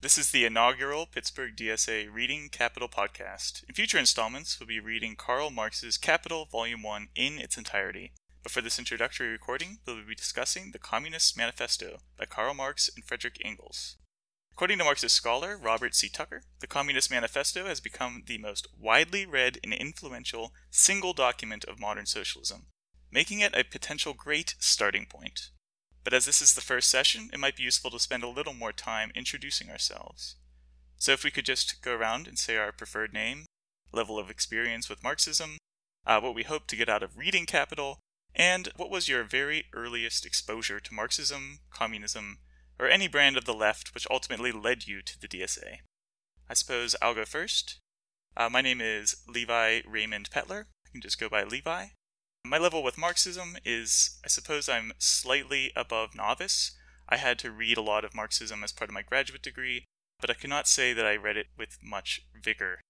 This is the inaugural Pittsburgh DSA Reading Capital podcast. In future installments, we'll be reading Karl Marx's Capital, Volume 1 in its entirety. But for this introductory recording, we'll be discussing the Communist Manifesto by Karl Marx and Frederick Engels. According to Marxist scholar Robert C. Tucker, the Communist Manifesto has become the most widely read and influential single document of modern socialism, making it a potential great starting point. But as this is the first session, it might be useful to spend a little more time introducing ourselves. So if we could just go around and say our preferred name, level of experience with Marxism, uh, what we hope to get out of reading Capital, and what was your very earliest exposure to Marxism, communism, or any brand of the left which ultimately led you to the DSA. I suppose I'll go first. Uh, my name is Levi Raymond Petler. I can just go by Levi. My level with Marxism is, I suppose I'm slightly above novice. I had to read a lot of Marxism as part of my graduate degree, but I cannot say that I read it with much vigor.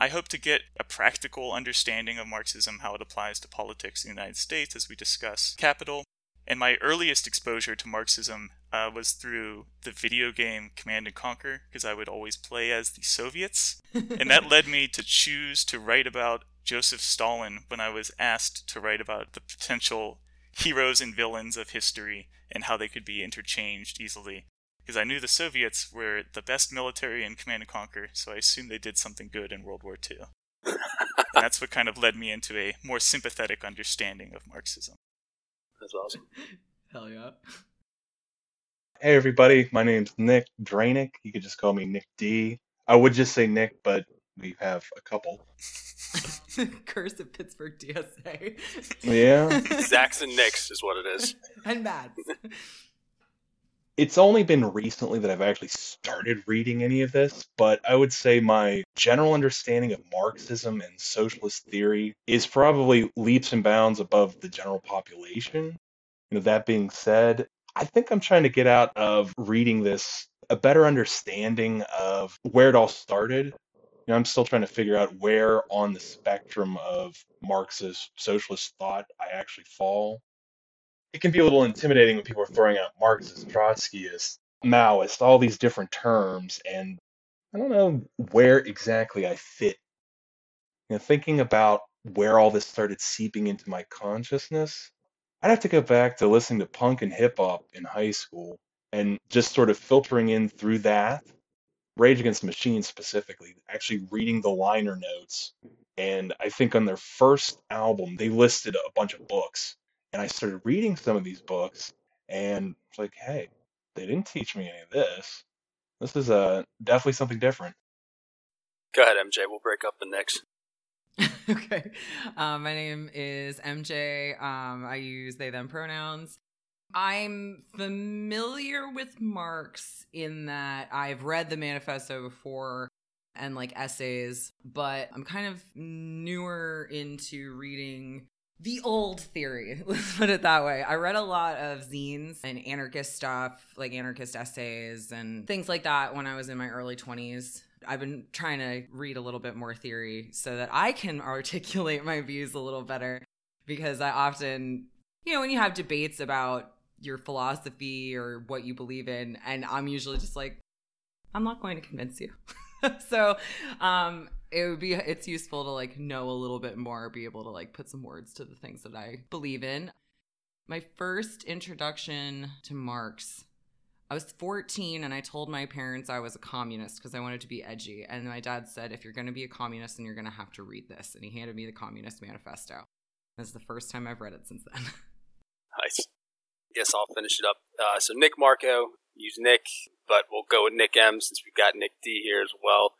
I hope to get a practical understanding of Marxism, how it applies to politics in the United States as we discuss Capital, and my earliest exposure to Marxism uh, was through the video game Command and Conquer, because I would always play as the Soviets. and that led me to choose to write about Joseph Stalin when I was asked to write about the potential heroes and villains of history and how they could be interchanged easily. Because I knew the Soviets were the best military in Command and Conquer, so I assumed they did something good in World War II. and that's what kind of led me into a more sympathetic understanding of Marxism. That's awesome. Hell yeah. Hey everybody, my name's Nick Dranick. You could just call me Nick D. I would just say Nick, but we have a couple. Curse of Pittsburgh DSA. Yeah. Zacks and Nicks is what it is. and Mads. It's only been recently that I've actually started reading any of this, but I would say my general understanding of Marxism and socialist theory is probably leaps and bounds above the general population. You know, that being said, I think I'm trying to get out of reading this a better understanding of where it all started. You know, I'm still trying to figure out where on the spectrum of Marxist socialist thought I actually fall. It can be a little intimidating when people are throwing out Marxist, Trotskyist, Maoist, all these different terms, and I don't know where exactly I fit. You know, thinking about where all this started seeping into my consciousness, I'd have to go back to listening to punk and hip hop in high school and just sort of filtering in through that. Rage Against the Machine specifically, actually reading the liner notes. And I think on their first album, they listed a bunch of books. And I started reading some of these books and it's like, hey, they didn't teach me any of this. This is uh, definitely something different. Go ahead, MJ. We'll break up the next. okay. Um, my name is MJ. Um, I use they, them pronouns. I'm familiar with Marx in that I've read the manifesto before and like essays, but I'm kind of newer into reading the old theory. Let's put it that way. I read a lot of zines and anarchist stuff, like anarchist essays and things like that when I was in my early 20s. I've been trying to read a little bit more theory so that I can articulate my views a little better because I often, you know, when you have debates about your philosophy or what you believe in, and I'm usually just like, I'm not going to convince you. so, um, it would be it's useful to like know a little bit more, be able to like put some words to the things that I believe in. My first introduction to Marx I was 14 and I told my parents I was a communist because I wanted to be edgy. And my dad said, if you're going to be a communist, then you're going to have to read this. And he handed me the Communist Manifesto. This is the first time I've read it since then. Nice. Guess I'll finish it up. Uh, so Nick Marco, use Nick, but we'll go with Nick M since we've got Nick D here as well.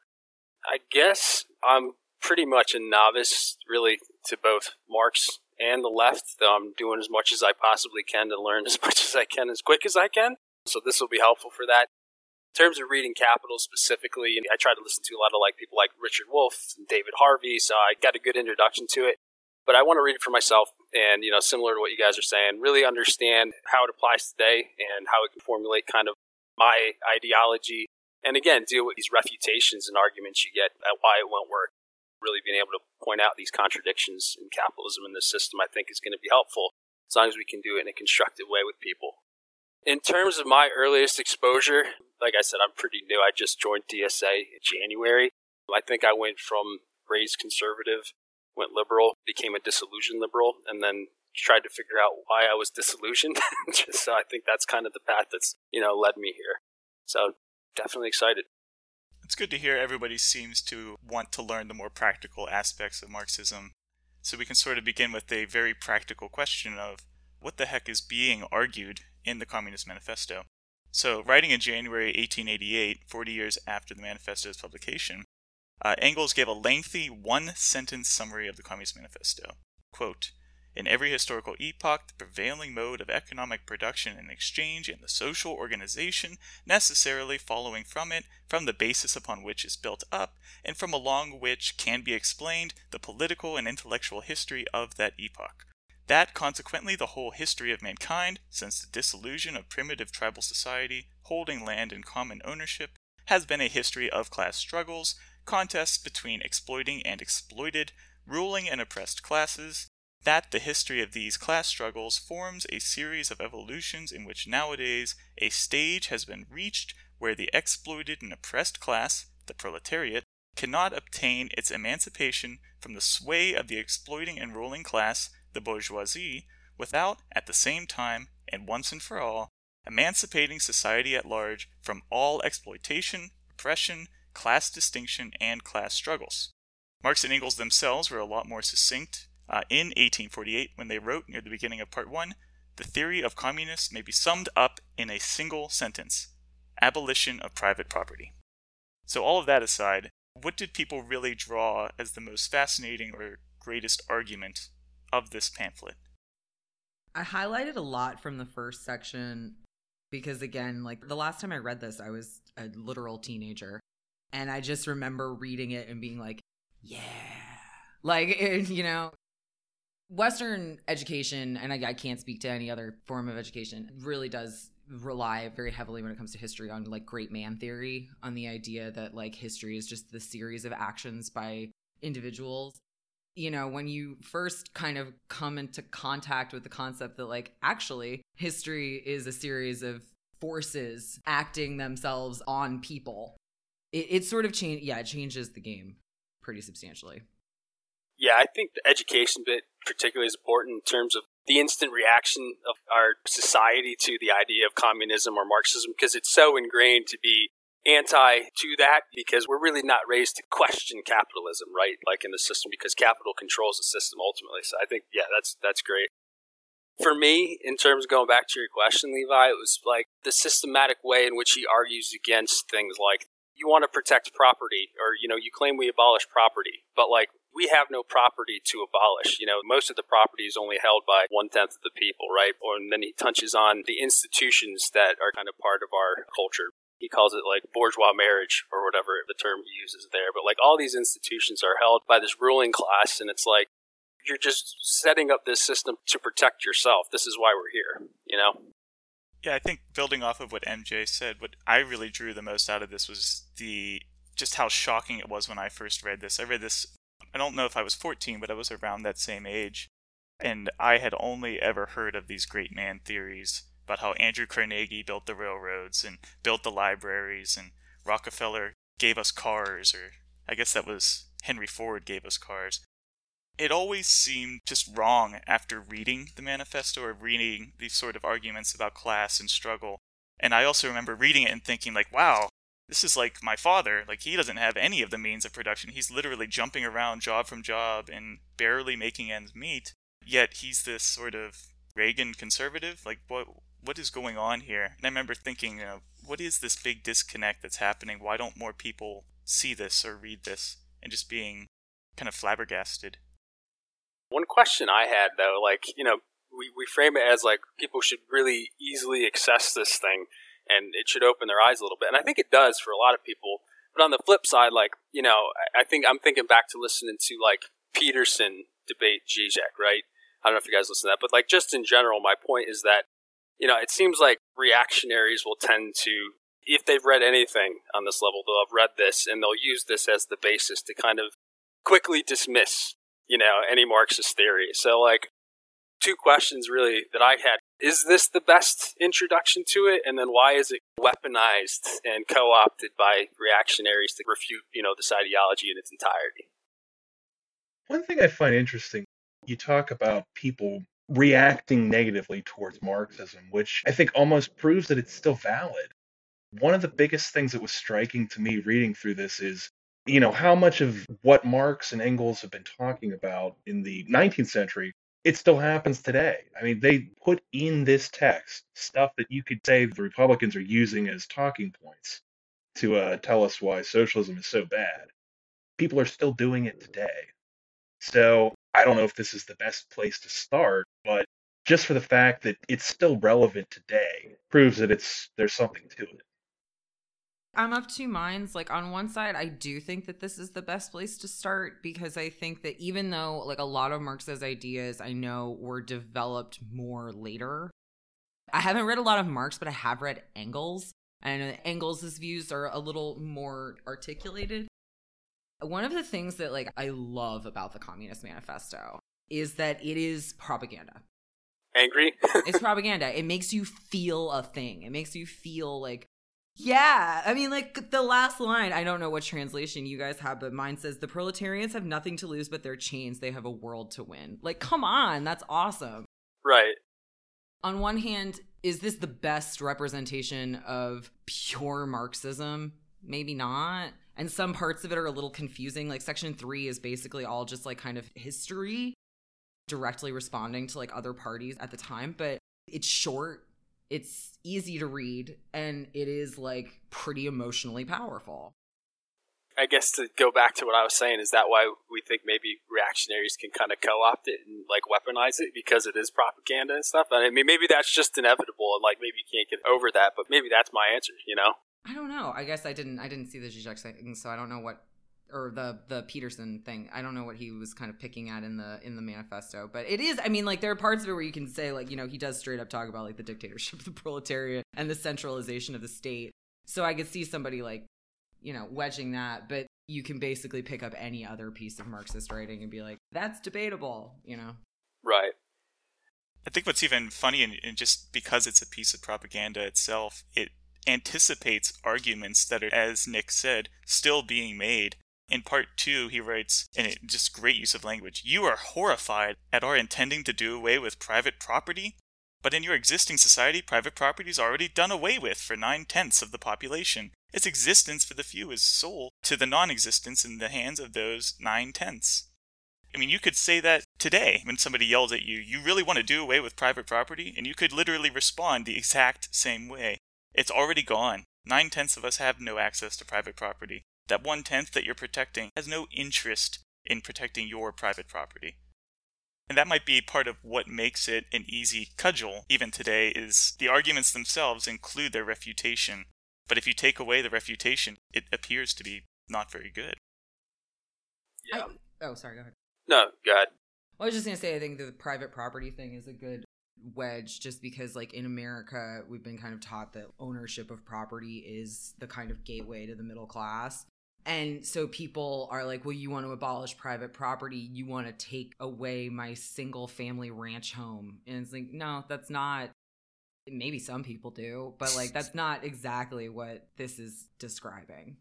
I guess I'm pretty much a novice, really, to both Marx and the left, though I'm doing as much as I possibly can to learn as much as I can as quick as I can. So this will be helpful for that. In terms of reading Capital specifically, I tried to listen to a lot of like people like Richard Wolff and David Harvey, so I got a good introduction to it. But I want to read it for myself and, you know, similar to what you guys are saying, really understand how it applies today and how it can formulate kind of my ideology. And again, deal with these refutations and arguments you get at why it won't work. Really being able to point out these contradictions in capitalism in the system, I think is going to be helpful as long as we can do it in a constructive way with people. In terms of my earliest exposure, like I said, I'm pretty new. I just joined DSA in January. I think I went from raised conservative, went liberal, became a disillusioned liberal, and then tried to figure out why I was disillusioned. so I think that's kind of the path that's, you know, led me here. So definitely excited. It's good to hear everybody seems to want to learn the more practical aspects of Marxism. So we can sort of begin with a very practical question of what the heck is being argued in the Communist Manifesto? So, writing in January 1888, 40 years after the manifesto's publication, uh, Engels gave a lengthy one sentence summary of the Communist Manifesto. Quote, in every historical epoch, the prevailing mode of economic production and exchange and the social organization necessarily following from it, from the basis upon which is built up, and from along which can be explained the political and intellectual history of that epoch. That, consequently, the whole history of mankind, since the dissolution of primitive tribal society, holding land in common ownership, has been a history of class struggles, contests between exploiting and exploited, ruling and oppressed classes, that the history of these class struggles forms a series of evolutions in which nowadays a stage has been reached where the exploited and oppressed class, the proletariat, cannot obtain its emancipation from the sway of the exploiting and ruling class, the bourgeoisie, without, at the same time, and once and for all, emancipating society at large from all exploitation, oppression, class distinction, and class struggles. Marx and Engels themselves were a lot more succinct uh, in 1848 when they wrote near the beginning of Part 1 The theory of communists may be summed up in a single sentence abolition of private property. So, all of that aside, what did people really draw as the most fascinating or greatest argument of this pamphlet? I highlighted a lot from the first section because, again, like the last time I read this, I was a literal teenager. And I just remember reading it and being like, yeah. Like, it, you know, Western education, and I, I, can't speak to any other form of education, really does rely very heavily when it comes to history on like great man theory, on the idea that like history is just the series of actions by individuals. You know, when you first kind of come into contact with the concept that like actually history is a series of forces acting themselves on people, it, it sort of change. Yeah, it changes the game pretty substantially. Yeah, I think the education bit particularly is important in terms of the instant reaction of our society to the idea of communism or Marxism because it's so ingrained to be anti to that because we're really not raised to question capitalism, right? Like in the system because capital controls the system ultimately. So I think yeah, that's that's great. For me, in terms of going back to your question, Levi, it was like the systematic way in which he argues against things like you want to protect property or you know, you claim we abolish property, but like we have no property to abolish. You know, most of the property is only held by one tenth of the people, right? Or, and then he touches on the institutions that are kind of part of our culture. He calls it like bourgeois marriage or whatever the term he uses there. But like all these institutions are held by this ruling class, and it's like you're just setting up this system to protect yourself. This is why we're here, you know? Yeah, I think building off of what MJ said, what I really drew the most out of this was the just how shocking it was when I first read this. I read this I don't know if I was 14, but I was around that same age. And I had only ever heard of these great man theories about how Andrew Carnegie built the railroads and built the libraries, and Rockefeller gave us cars, or I guess that was Henry Ford gave us cars. It always seemed just wrong after reading the manifesto or reading these sort of arguments about class and struggle. And I also remember reading it and thinking, like, wow, this is like my father. Like he doesn't have any of the means of production. He's literally jumping around job from job and barely making ends meet. Yet he's this sort of Reagan conservative. Like what what is going on here? And I remember thinking, you know, what is this big disconnect that's happening? Why don't more people see this or read this? And just being kind of flabbergasted. One question I had though, like, you know, we, we frame it as like people should really easily access this thing and it should open their eyes a little bit. And I think it does for a lot of people. But on the flip side, like you know, I think I'm thinking back to listening to like Peterson debate Zizek, right? I don't know if you guys listen to that, but like just in general, my point is that you know it seems like reactionaries will tend to, if they've read anything on this level, they'll have read this and they'll use this as the basis to kind of quickly dismiss you know any Marxist theory. So like two questions really that I had is this the best introduction to it? And then why is it weaponized and co opted by reactionaries to refute, you know, this ideology in its entirety? One thing I find interesting, you talk about people reacting negatively towards Marxism, which I think almost proves that it's still valid. One of the biggest things that was striking to me reading through this is, you know, how much of what Marx and Engels have been talking about in the 19th century, it still happens today. I mean, they put in this text stuff that you could say the Republicans are using as talking points to uh, tell us why socialism is so bad. People are still doing it today. So I don't know if this is the best place to start, but just for the fact that it's still relevant today proves that it's there's something to it. I'm of two minds. Like on one side, I do think that this is the best place to start because I think that even though like a lot of Marx's ideas I know were developed more later. I haven't read a lot of Marx, but I have read Engels. And I know that Engels' views are a little more articulated. One of the things that like I love about the Communist Manifesto is that it is propaganda. Angry? it's propaganda. It makes you feel a thing. It makes you feel like yeah, I mean, like the last line, I don't know what translation you guys have, but mine says the proletarians have nothing to lose but their chains. They have a world to win. Like, come on, that's awesome. Right. On one hand, is this the best representation of pure Marxism? Maybe not. And some parts of it are a little confusing. Like, section three is basically all just like kind of history directly responding to like other parties at the time, but it's short it's easy to read and it is like pretty emotionally powerful. I guess to go back to what I was saying, is that why we think maybe reactionaries can kind of co-opt it and like weaponize it because it is propaganda and stuff? I mean, maybe that's just inevitable, and like maybe you can't get over that, but maybe that's my answer. You know? I don't know. I guess I didn't. I didn't see the Zizek thing, so I don't know what or the the Peterson thing. I don't know what he was kind of picking at in the in the manifesto, but it is. I mean, like there are parts of it where you can say like you know he does straight up talk about like the dictatorship of the proletariat and the centralization of the state. So I could see somebody like you know wedging that, but you can basically pick up any other piece of Marxist writing and be like that's debatable, you know. Right. I think what's even funny, and, and just because it's a piece of propaganda itself, it anticipates arguments that are, as Nick said, still being made in part two, he writes, and just great use of language You are horrified at our intending to do away with private property? But in your existing society, private property is already done away with for nine tenths of the population. Its existence for the few is sold to the non existence in the hands of those nine tenths. I mean, you could say that today when somebody yells at you, you really want to do away with private property, and you could literally respond the exact same way. It's already gone. Nine tenths of us have no access to private property that one tenth that you're protecting has no interest in protecting your private property. And that might be part of what makes it an easy cudgel, even today, is the arguments themselves include their refutation. But if you take away the refutation, it appears to be not very good. Yeah. I, oh, sorry, go ahead. No, go ahead. Well, I was just going to say, I think the private property thing is a good wedge just because like in america we've been kind of taught that ownership of property is the kind of gateway to the middle class and so people are like, well, you want to abolish private property. You want to take away my single family ranch home. And it's like, no, that's not. Maybe some people do, but like, that's not exactly what this is describing.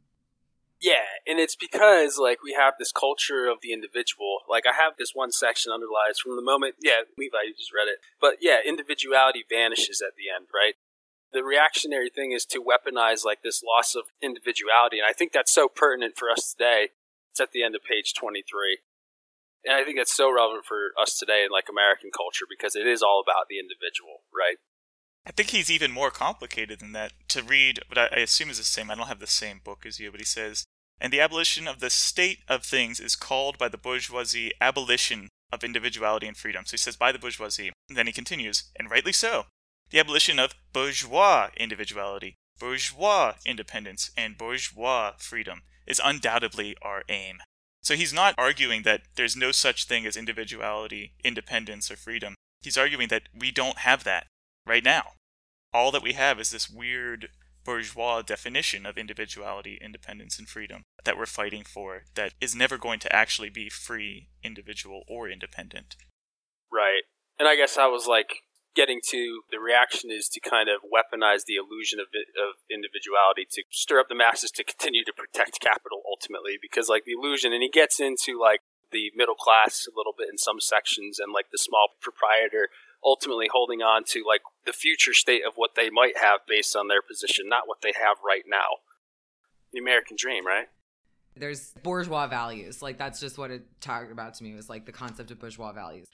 Yeah, and it's because like we have this culture of the individual. Like I have this one section underlies from the moment. Yeah, Levi, you just read it. But yeah, individuality vanishes at the end, right? The reactionary thing is to weaponize like this loss of individuality and i think that's so pertinent for us today. It's at the end of page 23 and i think that's so relevant for us today in like american culture because it is all about the individual right? I think he's even more complicated than that. To read what i assume is the same i don't have the same book as you but he says and the abolition of the state of things is called by the bourgeoisie abolition of individuality and freedom. So he says by the bourgeoisie. And then he continues, and rightly so the abolition of bourgeois individuality, bourgeois independence, and bourgeois freedom is undoubtedly our aim. So he's not arguing that there's no such thing as individuality, independence, or freedom. He's arguing that we don't have that right now. All that we have is this weird bourgeois definition of individuality, independence, and freedom that we're fighting for that is never going to actually be free, individual, or independent. Right. And I guess I was like getting to the reaction is to kind of weaponize the illusion of, of individuality to stir up the masses to continue to protect capital ultimately because like the illusion and he gets into like the middle class a little bit in some sections and like the small proprietor ultimately holding on to like the future state of what they might have based on their position not what they have right now. The american dream right? There's bourgeois values. Like that's just what it talked about to me was like the concept of bourgeois values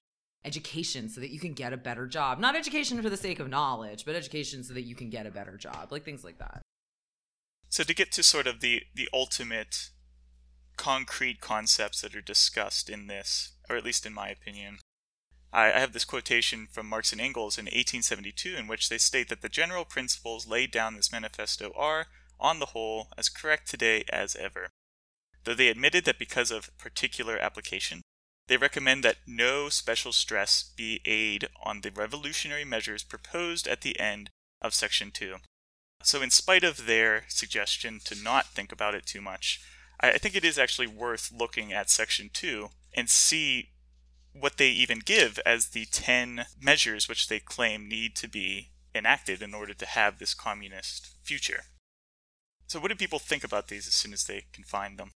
education so that you can get a better job. Not education for the sake of knowledge, but education so that you can get a better job, like things like that. So to get to sort of the the ultimate concrete concepts that are discussed in this, or at least in my opinion, I, I have this quotation from Marx and Engels in 1872 in which they state that the general principles laid down in this manifesto are, on the whole, as correct today as ever. Though they admitted that because of particular application, they recommend that no special stress be laid on the revolutionary measures proposed at the end of Section 2. So, in spite of their suggestion to not think about it too much, I think it is actually worth looking at Section 2 and see what they even give as the 10 measures which they claim need to be enacted in order to have this communist future. So, what do people think about these as soon as they can find them?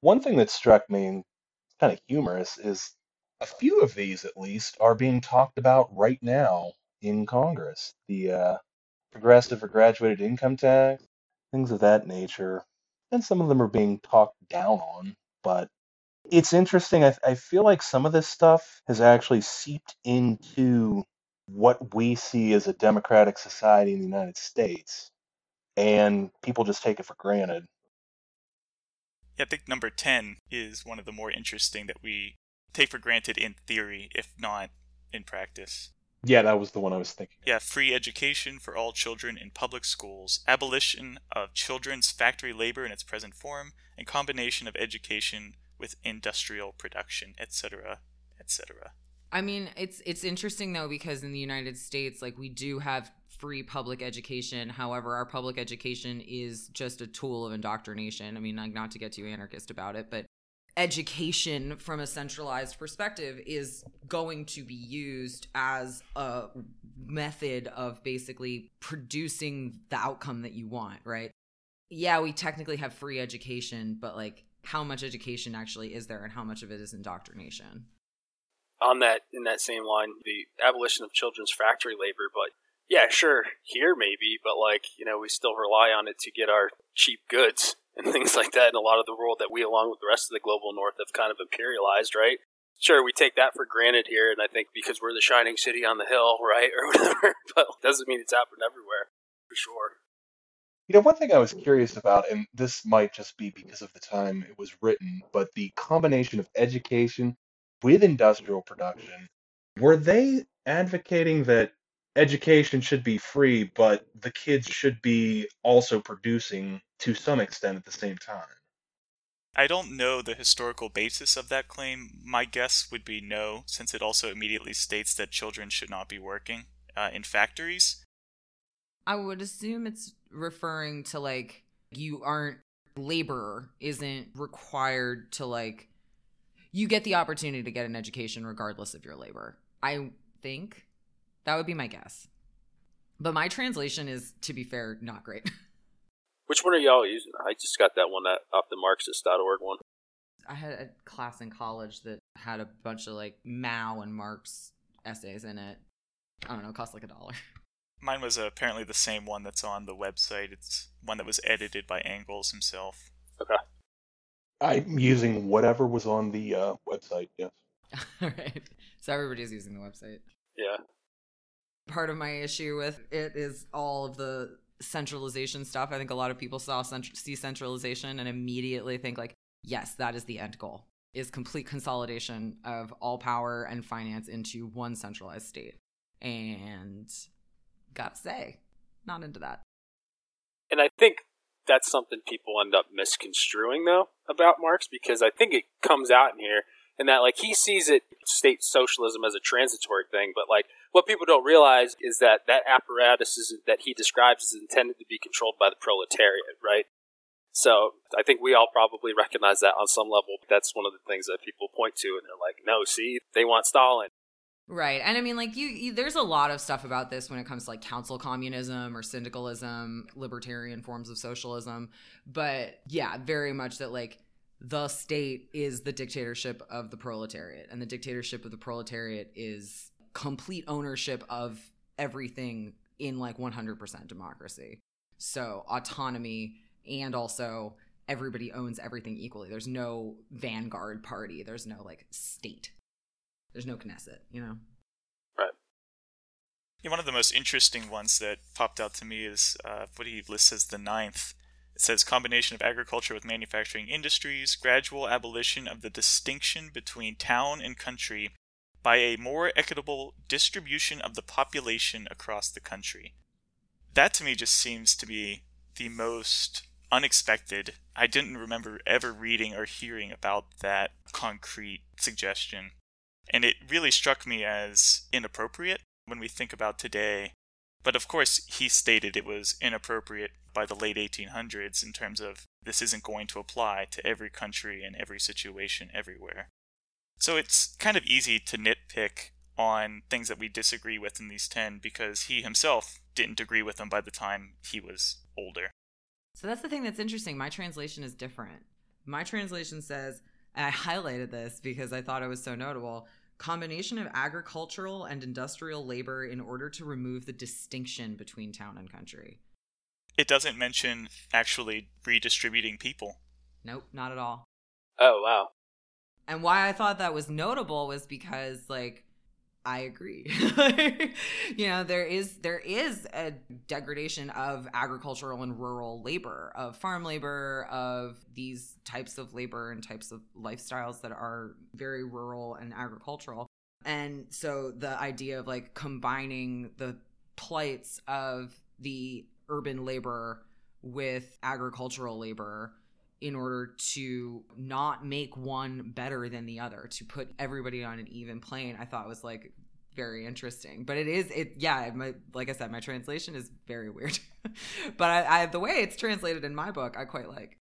One thing that struck me, kind of humorous is a few of these, at least, are being talked about right now in Congress. The uh, progressive or graduated income tax, things of that nature. And some of them are being talked down on, but it's interesting. I, I feel like some of this stuff has actually seeped into what we see as a democratic society in the United States, and people just take it for granted. Yeah, I think number 10 is one of the more interesting that we take for granted in theory, if not in practice. Yeah, that was the one I was thinking. Yeah, free education for all children in public schools, abolition of children's factory labor in its present form, and combination of education with industrial production, etc., etc. I mean, it's it's interesting though because in the United States, like we do have free public education. However, our public education is just a tool of indoctrination. I mean, like, not to get too anarchist about it, but education from a centralized perspective is going to be used as a method of basically producing the outcome that you want, right? Yeah, we technically have free education, but like how much education actually is there and how much of it is indoctrination? On that in that same line, the abolition of children's factory labor, but yeah, sure, here maybe, but like, you know, we still rely on it to get our cheap goods and things like that in a lot of the world that we, along with the rest of the global north, have kind of imperialized, right? Sure, we take that for granted here, and I think because we're the shining city on the hill, right, or whatever, but doesn't mean it's happened everywhere, for sure. You know, one thing I was curious about, and this might just be because of the time it was written, but the combination of education with industrial production, were they advocating that education should be free, but the kids should be also producing to some extent at the same time. I don't know the historical basis of that claim. My guess would be no, since it also immediately states that children should not be working uh, in factories. I would assume it's referring to like you aren't labor isn't required to like you get the opportunity to get an education regardless of your labor. I think that would be my guess. But my translation is, to be fair, not great. Which one are y'all using? I just got that one that off the Marxist.org one. I had a class in college that had a bunch of like Mao and Marx essays in it. I don't know, it cost like a dollar. Mine was uh, apparently the same one that's on the website. It's one that was edited by Engels himself. Okay. I'm using whatever was on the uh, website, yes. All right. So everybody's using the website. Yeah part of my issue with it is all of the centralization stuff. I think a lot of people saw cent- see centralization and immediately think like, yes, that is the end goal. Is complete consolidation of all power and finance into one centralized state. And gotta say, not into that. And I think that's something people end up misconstruing though about Marx because I think it comes out in here and that like he sees it state socialism as a transitory thing, but like what people don't realize is that that apparatus is, that he describes is intended to be controlled by the proletariat, right? So I think we all probably recognize that on some level. But that's one of the things that people point to, and they're like, "No, see, they want Stalin." Right. And I mean like you, you, there's a lot of stuff about this when it comes to like council communism or syndicalism, libertarian forms of socialism, but yeah, very much that like the state is the dictatorship of the proletariat and the dictatorship of the proletariat is complete ownership of everything in like 100% democracy. So, autonomy and also everybody owns everything equally. There's no vanguard party. There's no like state. There's no Knesset, you know? Right. Yeah, one of the most interesting ones that popped out to me is uh, what he lists as the ninth. It says combination of agriculture with manufacturing industries, gradual abolition of the distinction between town and country by a more equitable distribution of the population across the country. That to me just seems to be the most unexpected. I didn't remember ever reading or hearing about that concrete suggestion. And it really struck me as inappropriate when we think about today. But of course, he stated it was inappropriate by the late 1800s in terms of this isn't going to apply to every country and every situation everywhere. So it's kind of easy to nitpick on things that we disagree with in these 10 because he himself didn't agree with them by the time he was older. So that's the thing that's interesting. My translation is different. My translation says, I highlighted this because I thought it was so notable combination of agricultural and industrial labor in order to remove the distinction between town and country. It doesn't mention actually redistributing people. Nope, not at all. Oh, wow. And why I thought that was notable was because like I agree. you know, there is there is a degradation of agricultural and rural labor, of farm labor, of these types of labor and types of lifestyles that are very rural and agricultural. And so the idea of like combining the plights of the urban labor with agricultural labor in order to not make one better than the other to put everybody on an even plane i thought was like very interesting. But it is it yeah my, like i said my translation is very weird. But I, I the way it's translated in my book i quite like.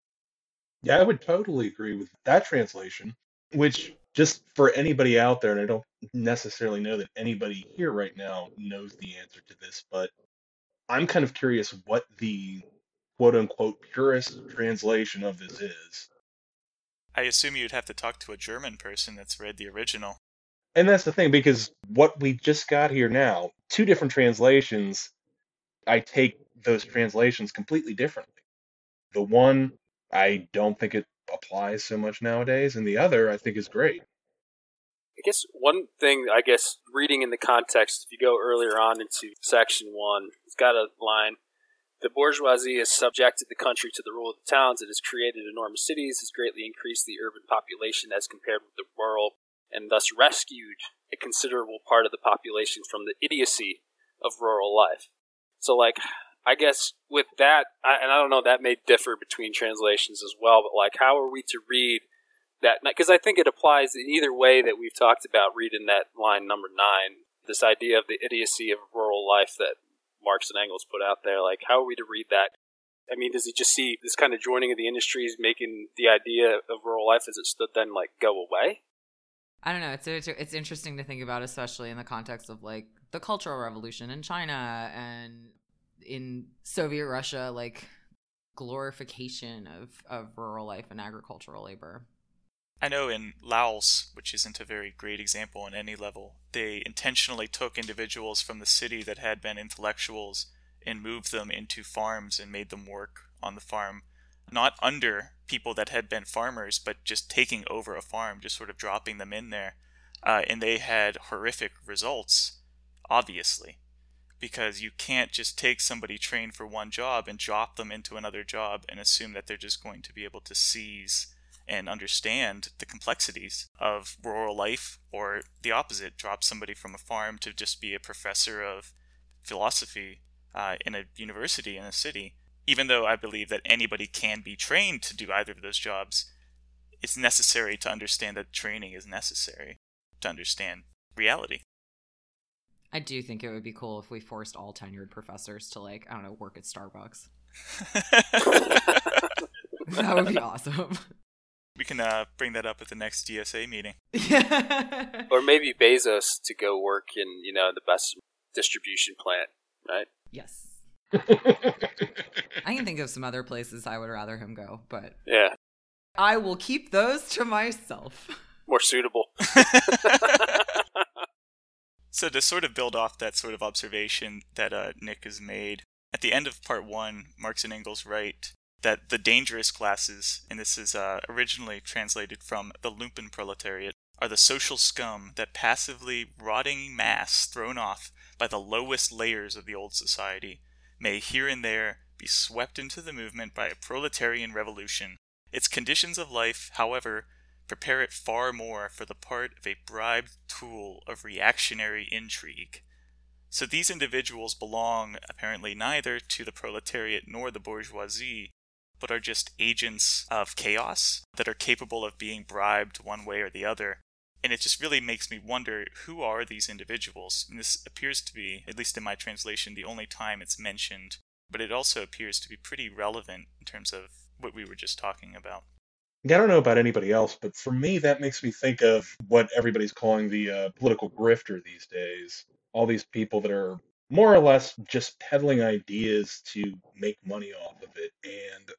Yeah, I would totally agree with that translation, which just for anybody out there, and I don't necessarily know that anybody here right now knows the answer to this, but I'm kind of curious what the quote unquote purest translation of this is. I assume you'd have to talk to a German person that's read the original. And that's the thing, because what we just got here now, two different translations, I take those translations completely differently. The one, I don't think it applies so much nowadays, and the other, I think, is great. I guess one thing, I guess, reading in the context, if you go earlier on into section one, it's got a line The bourgeoisie has subjected the country to the rule of the towns. It has created enormous cities, has greatly increased the urban population as compared with the rural, and thus rescued a considerable part of the population from the idiocy of rural life. So, like, I guess with that, I, and I don't know, that may differ between translations as well, but like, how are we to read that? Because I think it applies in either way that we've talked about reading that line number nine, this idea of the idiocy of rural life that Marx and Engels put out there. Like, how are we to read that? I mean, does he just see this kind of joining of the industries making the idea of rural life as it stood then, like, go away? I don't know. It's it's it's interesting to think about, especially in the context of like the Cultural Revolution in China and in Soviet Russia, like glorification of of rural life and agricultural labor. I know in Laos, which isn't a very great example on any level, they intentionally took individuals from the city that had been intellectuals and moved them into farms and made them work on the farm, not under people that had been farmers, but just taking over a farm, just sort of dropping them in there. Uh, and they had horrific results, obviously, because you can't just take somebody trained for one job and drop them into another job and assume that they're just going to be able to seize and understand the complexities of rural life, or the opposite, drop somebody from a farm to just be a professor of philosophy uh, in a university in a city. Even though I believe that anybody can be trained to do either of those jobs, it's necessary to understand that training is necessary to understand reality. I do think it would be cool if we forced all tenured professors to like I don't know work at Starbucks. that would be awesome. We can uh, bring that up at the next DSA meeting. Yeah. Or maybe Bezos to go work in, you know, the best distribution plant, right? yes. I can think of some other places I would rather him go, but Yeah, I will keep those to myself. more suitable. So to sort of build off that sort of observation that uh, Nick has made, at the end of part one, Marx and Engels write that the dangerous classes, and this is uh, originally translated from the lumpen proletariat, are the social scum that passively rotting mass thrown off by the lowest layers of the old society may here and there be swept into the movement by a proletarian revolution. Its conditions of life, however, prepare it far more for the part of a bribed tool of reactionary intrigue. So these individuals belong apparently neither to the proletariat nor the bourgeoisie, but are just agents of chaos that are capable of being bribed one way or the other. And it just really makes me wonder who are these individuals? And this appears to be, at least in my translation, the only time it's mentioned, but it also appears to be pretty relevant in terms of what we were just talking about. I don't know about anybody else, but for me, that makes me think of what everybody's calling the uh, political grifter these days. All these people that are more or less just peddling ideas to make money off of it. And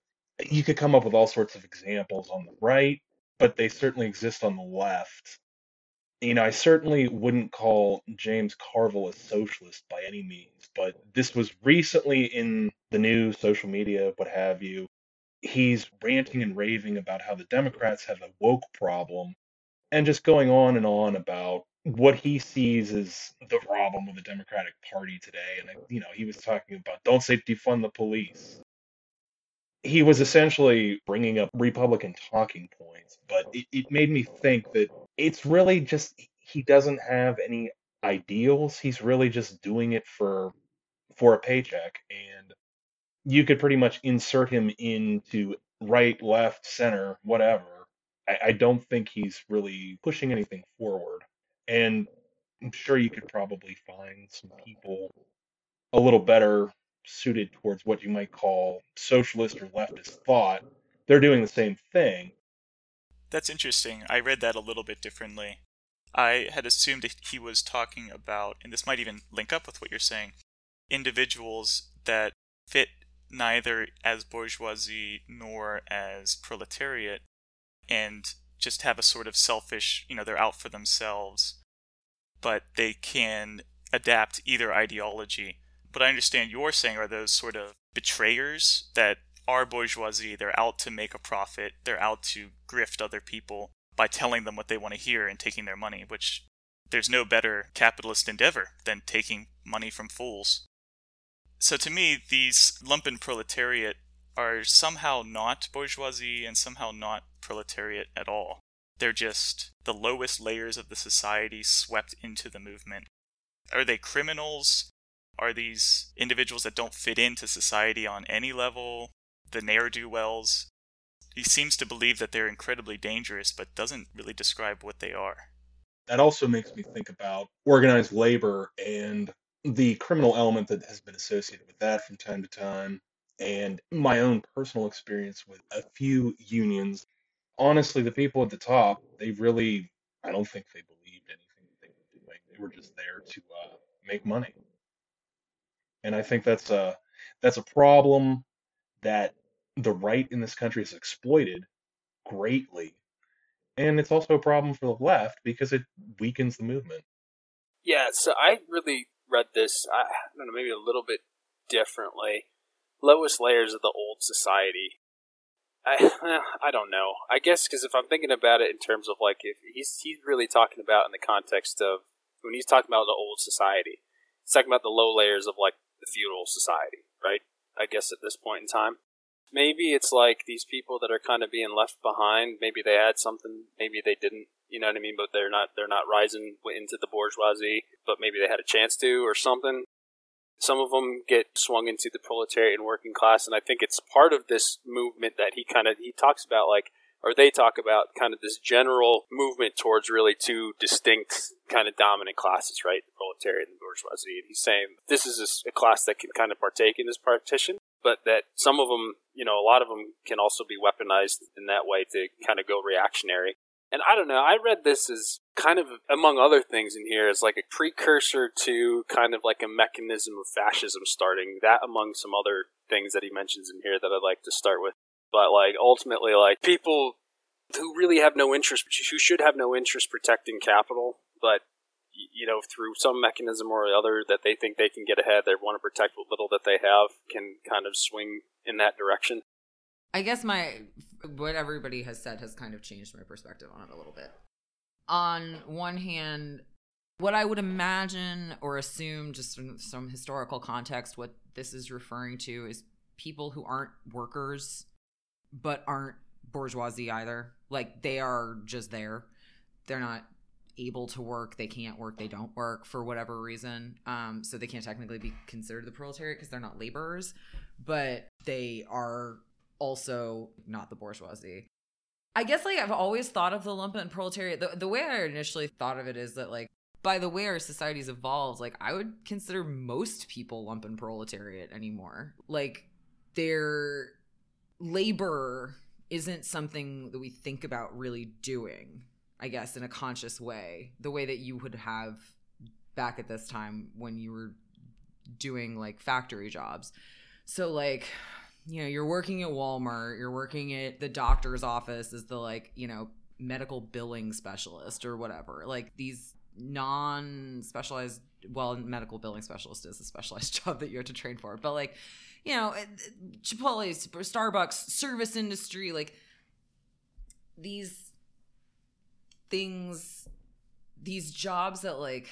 you could come up with all sorts of examples on the right, but they certainly exist on the left. You know, I certainly wouldn't call James Carville a socialist by any means, but this was recently in the news, social media, what have you he's ranting and raving about how the Democrats have a woke problem and just going on and on about what he sees as the problem with the Democratic Party today. And, you know, he was talking about don't say defund the police. He was essentially bringing up Republican talking points, but it, it made me think that it's really just he doesn't have any ideals. He's really just doing it for for a paycheck and you could pretty much insert him into right, left, center, whatever. I, I don't think he's really pushing anything forward. And I'm sure you could probably find some people a little better suited towards what you might call socialist or leftist thought. They're doing the same thing. That's interesting. I read that a little bit differently. I had assumed that he was talking about, and this might even link up with what you're saying, individuals that fit neither as bourgeoisie nor as proletariat and just have a sort of selfish, you know, they're out for themselves, but they can adapt either ideology. What I understand you're saying are those sort of betrayers that are bourgeoisie, they're out to make a profit, they're out to grift other people by telling them what they want to hear and taking their money, which there's no better capitalist endeavor than taking money from fools. So to me, these lumpen proletariat are somehow not bourgeoisie and somehow not proletariat at all. They're just the lowest layers of the society swept into the movement. Are they criminals? Are these individuals that don't fit into society on any level? The ne'er do wells? He seems to believe that they're incredibly dangerous, but doesn't really describe what they are. That also makes me think about organized labor and the criminal element that has been associated with that from time to time, and my own personal experience with a few unions. Honestly, the people at the top, they really, I don't think they believed anything they were doing. They were just there to uh, make money. And I think that's a that's a problem that the right in this country has exploited greatly. And it's also a problem for the left because it weakens the movement. Yeah, so I really read this, I, don't know, maybe a little bit differently. Lowest layers of the old society. I I don't know. I guess because if I'm thinking about it in terms of like if he's he's really talking about in the context of when he's talking about the old society, he's talking about the low layers of like the feudal society, right? I guess at this point in time, maybe it's like these people that are kind of being left behind. Maybe they had something, maybe they didn't. You know what I mean? But they're not they're not rising into the bourgeoisie, but maybe they had a chance to or something. Some of them get swung into the proletariat and working class, and I think it's part of this movement that he kind of he talks about like or they talk about kind of this general movement towards really two distinct kind of dominant classes, right? The proletariat and the bourgeoisie. And he's saying this is a class that can kind of partake in this partition, but that some of them you know, a lot of them can also be weaponized in that way to kind of go reactionary. And I don't know, I read this as kind of, among other things in here, as like a precursor to kind of like a mechanism of fascism starting. That among some other things that he mentions in here that I'd like to start with. But like ultimately, like people who really have no interest, who should have no interest protecting capital, but you know, through some mechanism or other that they think they can get ahead, they want to protect what little that they have, can kind of swing in that direction. I guess my what everybody has said has kind of changed my perspective on it a little bit. On one hand, what I would imagine or assume, just from some historical context, what this is referring to is people who aren't workers but aren't bourgeoisie either. Like they are just there. They're not able to work, they can't work, they don't work for whatever reason. Um, so they can't technically be considered the proletariat because they're not laborers, but they are also not the bourgeoisie. I guess like I've always thought of the lumpen proletariat. The, the way I initially thought of it is that like by the way our society's evolved, like I would consider most people lumpen proletariat anymore. Like their labor isn't something that we think about really doing I guess, in a conscious way, the way that you would have back at this time when you were doing like factory jobs. So, like, you know, you're working at Walmart, you're working at the doctor's office as the like, you know, medical billing specialist or whatever. Like, these non specialized, well, medical billing specialist is a specialized job that you have to train for, but like, you know, eh, Chipotle, Starbucks, service industry, like, these things these jobs that like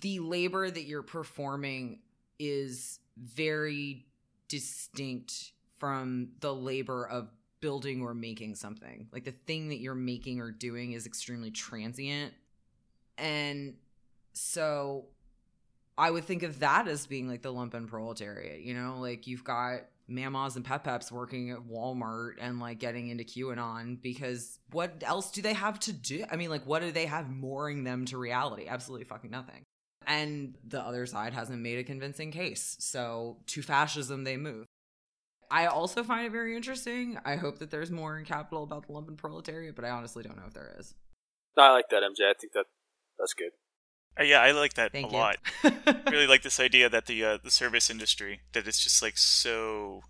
the labor that you're performing is very distinct from the labor of building or making something. Like the thing that you're making or doing is extremely transient. And so I would think of that as being like the lumpen proletariat, you know, like you've got mamas and pep peps working at Walmart and like getting into QAnon because what else do they have to do? I mean, like, what do they have mooring them to reality? Absolutely fucking nothing. And the other side hasn't made a convincing case. So to fascism, they move. I also find it very interesting. I hope that there's more in Capital about the lumpen proletariat, but I honestly don't know if there is. No, I like that, MJ. I think that that's good. Uh, yeah, I like that Thank a you. lot. really like this idea that the uh, the service industry that it's just like so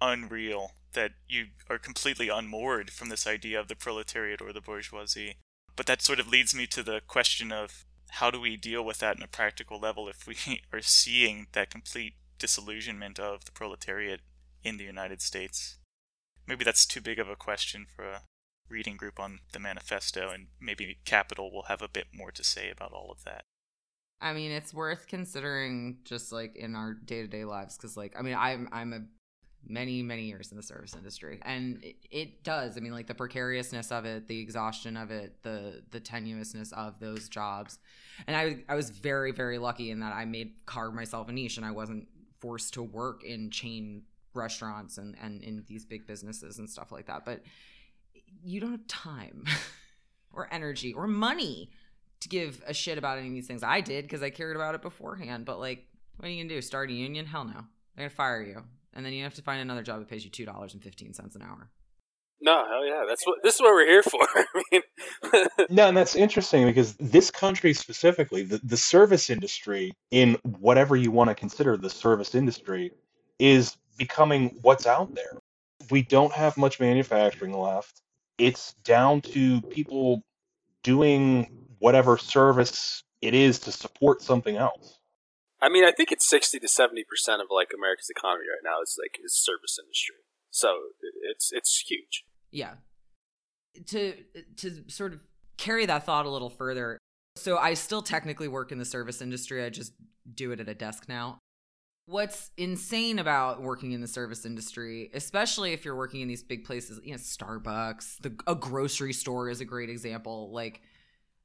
unreal that you are completely unmoored from this idea of the proletariat or the bourgeoisie. But that sort of leads me to the question of how do we deal with that on a practical level if we are seeing that complete disillusionment of the proletariat in the United States? Maybe that's too big of a question for a reading group on the manifesto, and maybe Capital will have a bit more to say about all of that. I mean, it's worth considering just like in our day to day lives because, like, I mean, I'm I'm a many many years in the service industry, and it, it does. I mean, like the precariousness of it, the exhaustion of it, the the tenuousness of those jobs, and I I was very very lucky in that I made carve myself a niche, and I wasn't forced to work in chain restaurants and and in these big businesses and stuff like that, but you don't have time or energy or money to give a shit about any of these things. I did because I cared about it beforehand. But like, what are you gonna do? Start a union? Hell no. They're gonna fire you, and then you have to find another job that pays you two dollars and fifteen cents an hour. No, hell yeah, that's what this is what we're here for. I mean, No, and that's interesting because this country specifically, the, the service industry, in whatever you want to consider the service industry, is becoming what's out there. We don't have much manufacturing left. It's down to people doing whatever service it is to support something else. I mean, I think it's sixty to seventy percent of like America's economy right now is like is service industry. So it's it's huge. Yeah. To to sort of carry that thought a little further. So I still technically work in the service industry. I just do it at a desk now. What's insane about working in the service industry, especially if you're working in these big places, you know, Starbucks, the, a grocery store is a great example. Like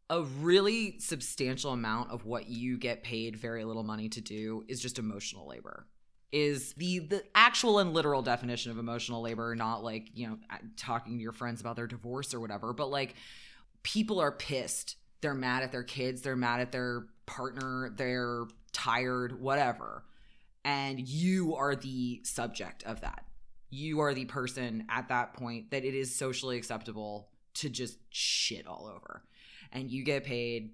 a really substantial amount of what you get paid very little money to do is just emotional labor. Is the the actual and literal definition of emotional labor not like you know uh, talking to your friends about their divorce or whatever but like people are pissed. They're mad at their kids. They're mad at their partner. They're tired. Whatever and you are the subject of that you are the person at that point that it is socially acceptable to just shit all over. And you get paid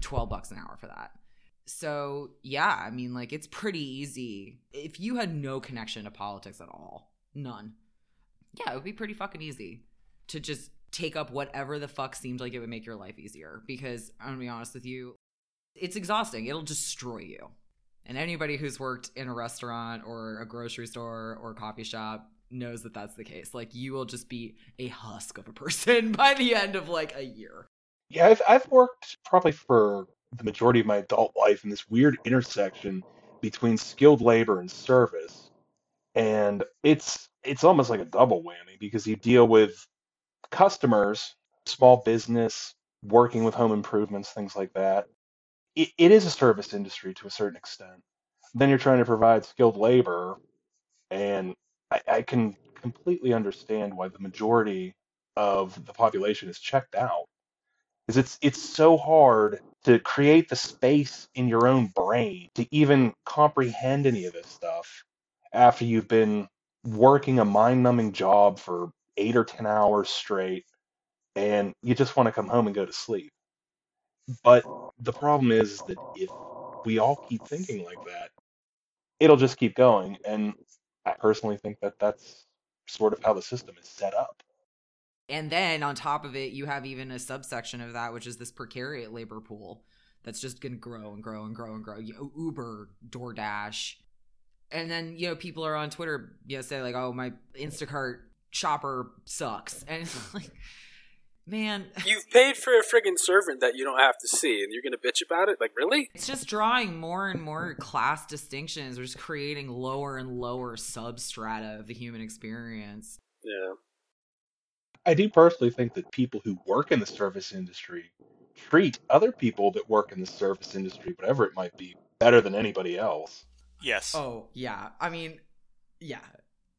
12 bucks an hour for that. So, yeah, I mean, like, it's pretty easy. If you had no connection to politics at all, none, yeah, it would be pretty fucking easy to just take up whatever the fuck seemed like it would make your life easier. Because I'm gonna be honest with you, it's exhausting. It'll destroy you. And anybody who's worked in a restaurant or a grocery store or a coffee shop knows that that's the case. Like, you will just be a husk of a person by the end of like a year. Yeah, I've I've worked probably for the majority of my adult life in this weird intersection between skilled labor and service. And it's it's almost like a double whammy because you deal with customers, small business, working with home improvements, things like that. It, it is a service industry to a certain extent. Then you're trying to provide skilled labor, and I, I can completely understand why the majority of the population is checked out. Because it's it's so hard to create the space in your own brain to even comprehend any of this stuff after you've been working a mind numbing job for eight or 10 hours straight and you just want to come home and go to sleep. But the problem is that if we all keep thinking like that, it'll just keep going. And I personally think that that's sort of how the system is set up. And then on top of it, you have even a subsection of that, which is this precariat labor pool that's just going to grow and grow and grow and grow. Uber, DoorDash. And then, you know, people are on Twitter, you know, say like, oh, my Instacart shopper sucks. And it's like, man. You've paid for a friggin' servant that you don't have to see, and you're going to bitch about it? Like, really? It's just drawing more and more class distinctions. We're just creating lower and lower substrata of the human experience. Yeah. I do personally think that people who work in the service industry treat other people that work in the service industry, whatever it might be, better than anybody else. Yes. Oh, yeah. I mean, yeah.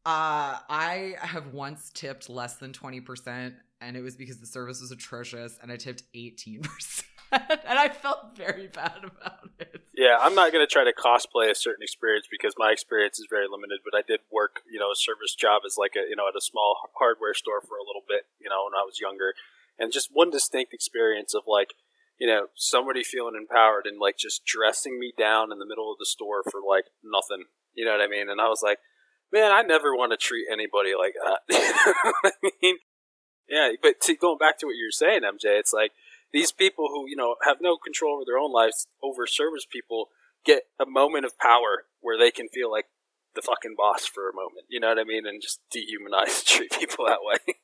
Uh, I have once tipped less than 20%, and it was because the service was atrocious, and I tipped 18%. and I felt very bad about it. Yeah, I'm not going to try to cosplay a certain experience because my experience is very limited. But I did work, you know, a service job as like a, you know, at a small hardware store for a little bit, you know, when I was younger, and just one distinct experience of like, you know, somebody feeling empowered and like just dressing me down in the middle of the store for like nothing. You know what I mean? And I was like, man, I never want to treat anybody like that. I mean? Yeah, but to, going back to what you were saying, MJ, it's like these people who you know have no control over their own lives over service people get a moment of power where they can feel like the fucking boss for a moment. You know what I mean? And just dehumanize, treat people that way.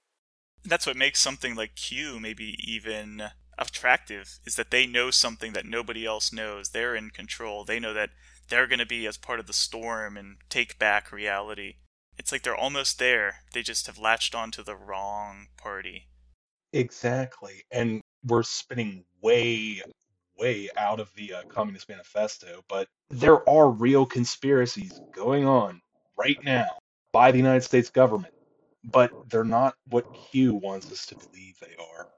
That's what makes something like Q maybe even attractive is that they know something that nobody else knows. They're in control. They know that they're going to be as part of the storm and take back reality. It's like they're almost there. They just have latched onto the wrong party. Exactly. And we're spinning way, way out of the uh, Communist Manifesto, but there are real conspiracies going on right now by the United States government, but they're not what Q wants us to believe they are.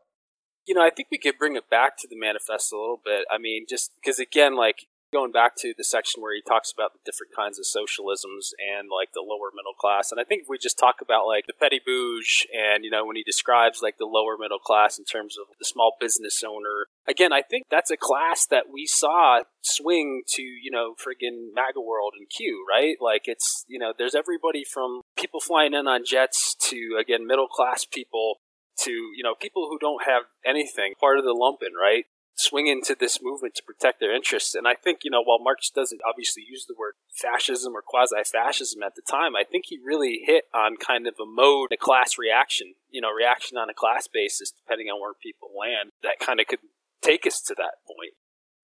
You know, I think we could bring it back to the manifesto a little bit. I mean, just because again, like going back to the section where he talks about the different kinds of socialisms and like the lower middle class and i think if we just talk about like the petty bouge and you know when he describes like the lower middle class in terms of the small business owner again i think that's a class that we saw swing to you know friggin maga world and q right? Like it's you know there's everybody from people flying in on jets to again middle class people to you know people who don't have anything part of the lumpen right swing into this movement to protect their interests. And I think, you know, while Marx doesn't obviously use the word fascism or quasi fascism at the time, I think he really hit on kind of a mode, a class reaction, you know, reaction on a class basis, depending on where people land, that kind of could take us to that point.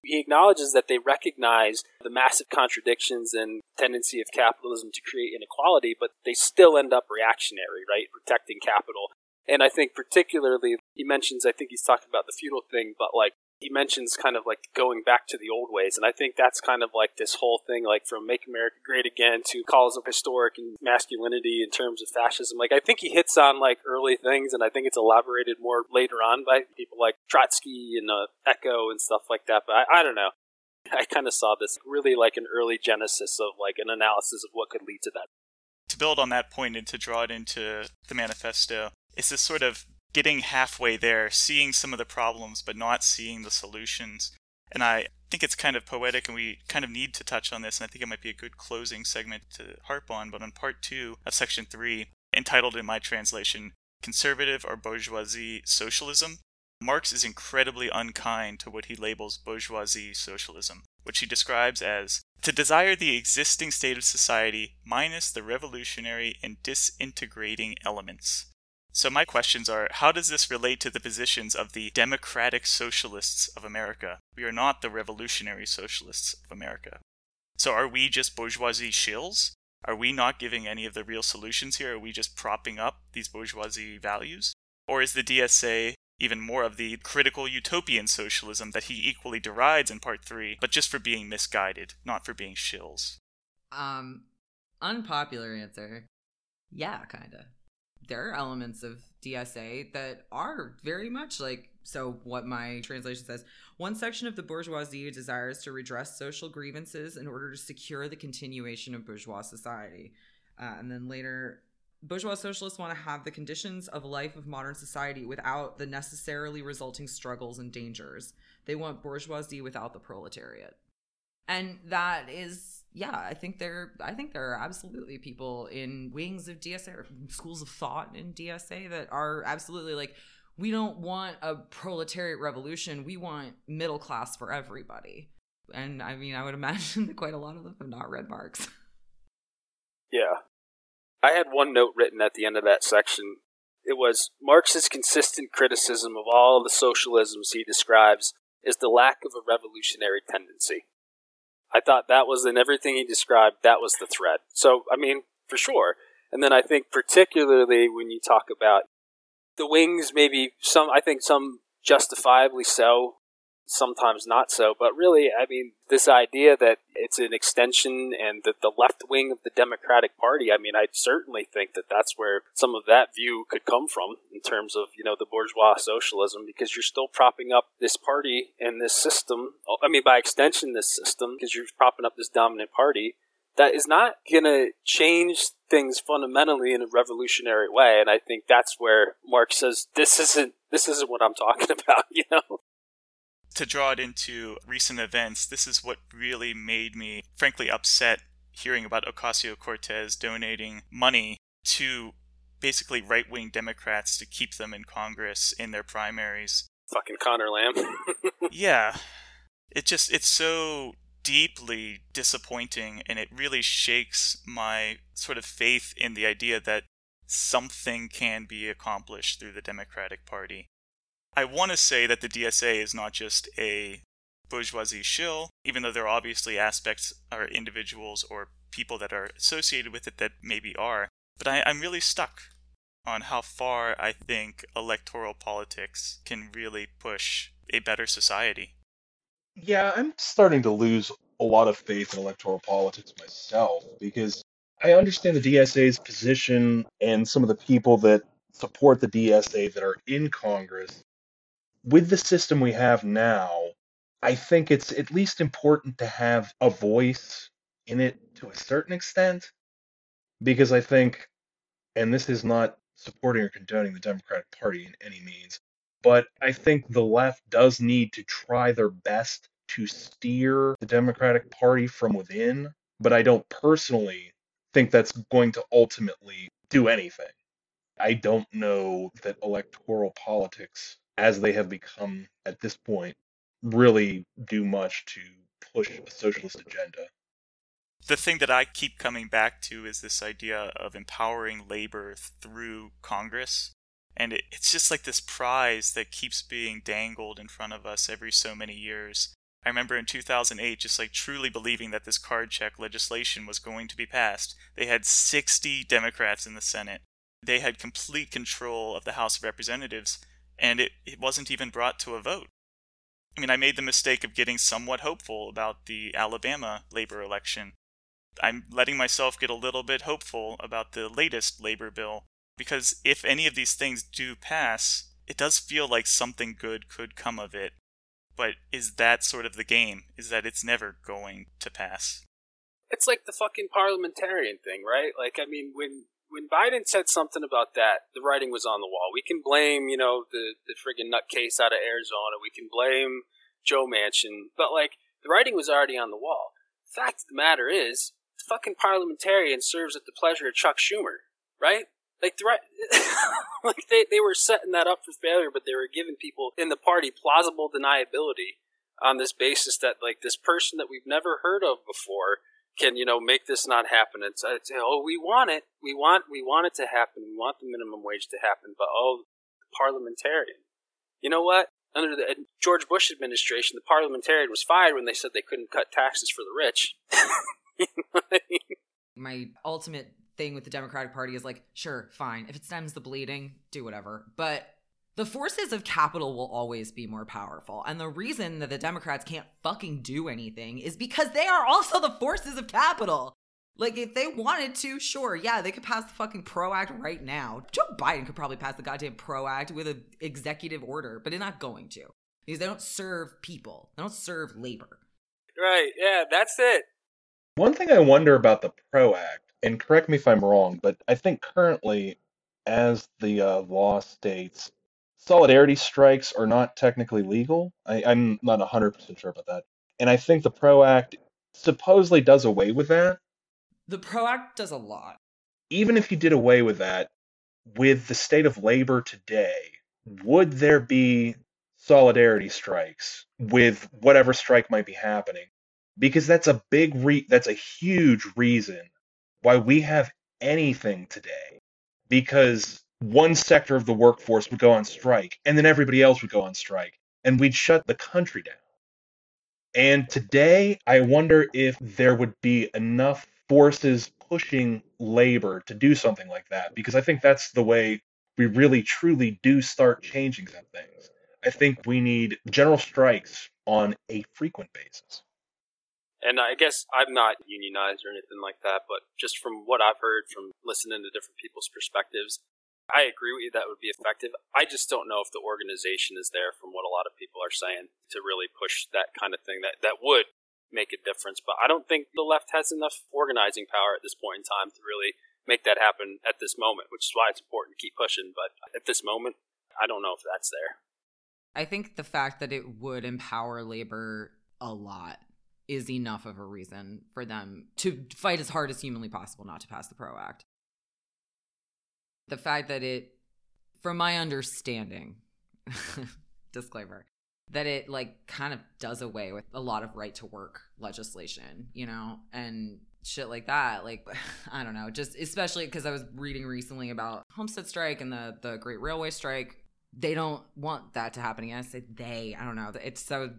He acknowledges that they recognize the massive contradictions and tendency of capitalism to create inequality, but they still end up reactionary, right? Protecting capital. And I think particularly, he mentions, I think he's talking about the feudal thing, but like he mentions kind of like going back to the old ways and i think that's kind of like this whole thing like from make america great again to calls of historic and masculinity in terms of fascism. Like i think he hits on like early things and i think it's elaborated more later on by people like trotsky and uh, Eco and stuff like that but I, I don't know. I kind of saw this really like an early genesis of like an analysis of what could lead to that. To build on that point and to draw it into the manifesto, it's this sort of getting halfway there, seeing some of the problems but not seeing the solutions. And I think it's kind of poetic, and we kind of need to touch on this. And I think it might be a good closing segment to harp on. But on part two of section three, entitled in my translation, Conservative or Bourgeoisie Socialism, Marx is incredibly unkind to what he labels bourgeoisie socialism, which he describes as to desire the existing state of society minus the revolutionary and disintegrating elements. So, my questions are how does this relate to the positions of the democratic socialists of America? We are not the revolutionary socialists of America. So, are we just bourgeoisie shills? Are we not giving any of the real solutions here? Are we just propping up these bourgeoisie values? Or is the DSA even more of the critical utopian socialism that he equally derides in part three, but just for being misguided, not for being shills? Um, unpopular answer. Yeah, kinda. There are elements of DSA that are very much like so what my translation says one section of the bourgeoisie desires to redress social grievances in order to secure the continuation of bourgeois society uh, and then later bourgeois socialists want to have the conditions of life of modern society without the necessarily resulting struggles and dangers. They want bourgeoisie without the proletariat. And that is yeah, I think there I think there are absolutely people in wings of DSA or schools of thought in DSA that are absolutely like we don't want a proletariat revolution. We want middle class for everybody. And I mean, I would imagine that quite a lot of them have not read Marx. Yeah, I had one note written at the end of that section. It was Marx's consistent criticism of all the socialisms he describes is the lack of a revolutionary tendency. I thought that was in everything he described, that was the thread. So, I mean, for sure. And then I think particularly when you talk about the wings, maybe some, I think some justifiably so, sometimes not so. But really, I mean, this idea that it's an extension and that the left wing of the Democratic Party, I mean, I certainly think that that's where some of that view could come from in terms of, you know, the bourgeois socialism, because you're still propping up this party and this system. I mean, by extension, this system, because you're propping up this dominant party that is not going to change things fundamentally in a revolutionary way and i think that's where marx says this isn't this isn't what i'm talking about you know to draw it into recent events, this is what really made me, frankly, upset hearing about Ocasio Cortez donating money to basically right wing Democrats to keep them in Congress in their primaries. Fucking Conor Lamb. yeah. It just, it's so deeply disappointing and it really shakes my sort of faith in the idea that something can be accomplished through the Democratic Party. I want to say that the DSA is not just a bourgeoisie shill, even though there are obviously aspects or individuals or people that are associated with it that maybe are. But I, I'm really stuck on how far I think electoral politics can really push a better society. Yeah, I'm starting to lose a lot of faith in electoral politics myself because I understand the DSA's position and some of the people that support the DSA that are in Congress with the system we have now, I think it's at least important to have a voice in it to a certain extent, because I think, and this is not supporting or condoning the Democratic Party in any means, but I think the left does need to try their best to steer the Democratic Party from within, but I don't personally think that's going to ultimately do anything. I don't know that electoral politics as they have become at this point, really do much to push a socialist agenda. The thing that I keep coming back to is this idea of empowering labor through Congress. And it, it's just like this prize that keeps being dangled in front of us every so many years. I remember in 2008 just like truly believing that this card check legislation was going to be passed. They had 60 Democrats in the Senate. They had complete control of the House of Representatives and it, it wasn't even brought to a vote. I mean, I made the mistake of getting somewhat hopeful about the Alabama labor election. I'm letting myself get a little bit hopeful about the latest labor bill, because if any of these things do pass, it does feel like something good could come of it. But is that sort of the game? Is that it's never going to pass? it's like the fucking parliamentarian thing, right? Like, I mean, when when Biden said something about that, the writing was on the wall. We can blame, you know, the the friggin' nutcase out of Arizona. We can blame Joe Manchin, but like the writing was already on the wall. The fact of the matter is, the fucking parliamentarian serves at the pleasure of Chuck Schumer, right? Like the right, like they, they were setting that up for failure, but they were giving people in the party plausible deniability on this basis that like this person that we've never heard of before can you know make this not happen. And say oh we want it. We want we want it to happen. We want the minimum wage to happen. But oh the parliamentarian. You know what? Under the George Bush administration the parliamentarian was fired when they said they couldn't cut taxes for the rich. My ultimate thing with the Democratic Party is like sure fine. If it stems the bleeding do whatever. But the forces of capital will always be more powerful. And the reason that the Democrats can't fucking do anything is because they are also the forces of capital. Like, if they wanted to, sure, yeah, they could pass the fucking PRO Act right now. Joe Biden could probably pass the goddamn PRO Act with an executive order, but they're not going to because they don't serve people, they don't serve labor. Right, yeah, that's it. One thing I wonder about the PRO Act, and correct me if I'm wrong, but I think currently, as the uh, law states, solidarity strikes are not technically legal. I, I'm not 100% sure about that. And I think the PRO Act supposedly does away with that. The PRO Act does a lot. Even if you did away with that, with the state of labor today, would there be solidarity strikes with whatever strike might be happening? Because that's a big re- that's a huge reason why we have anything today. Because one sector of the workforce would go on strike, and then everybody else would go on strike, and we'd shut the country down. And today, I wonder if there would be enough forces pushing labor to do something like that, because I think that's the way we really truly do start changing some things. I think we need general strikes on a frequent basis. And I guess I'm not unionized or anything like that, but just from what I've heard from listening to different people's perspectives, I agree with you that would be effective. I just don't know if the organization is there from what a lot of people are saying to really push that kind of thing that, that would make a difference. But I don't think the left has enough organizing power at this point in time to really make that happen at this moment, which is why it's important to keep pushing. But at this moment, I don't know if that's there. I think the fact that it would empower labor a lot is enough of a reason for them to fight as hard as humanly possible not to pass the PRO Act the fact that it, from my understanding, disclaimer, that it like kind of does away with a lot of right to work legislation, you know, and shit like that. Like, I don't know, just especially because I was reading recently about Homestead strike and the the Great Railway strike. They don't want that to happen again. I say they. I don't know. It's so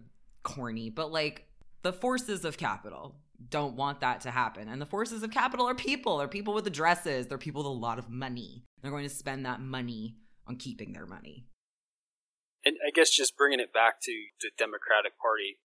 corny, but like the forces of capital don't want that to happen. And the forces of capital are people. They're people with addresses. They're people with a lot of money. They're going to spend that money on keeping their money. And I guess just bringing it back to the Democratic Party,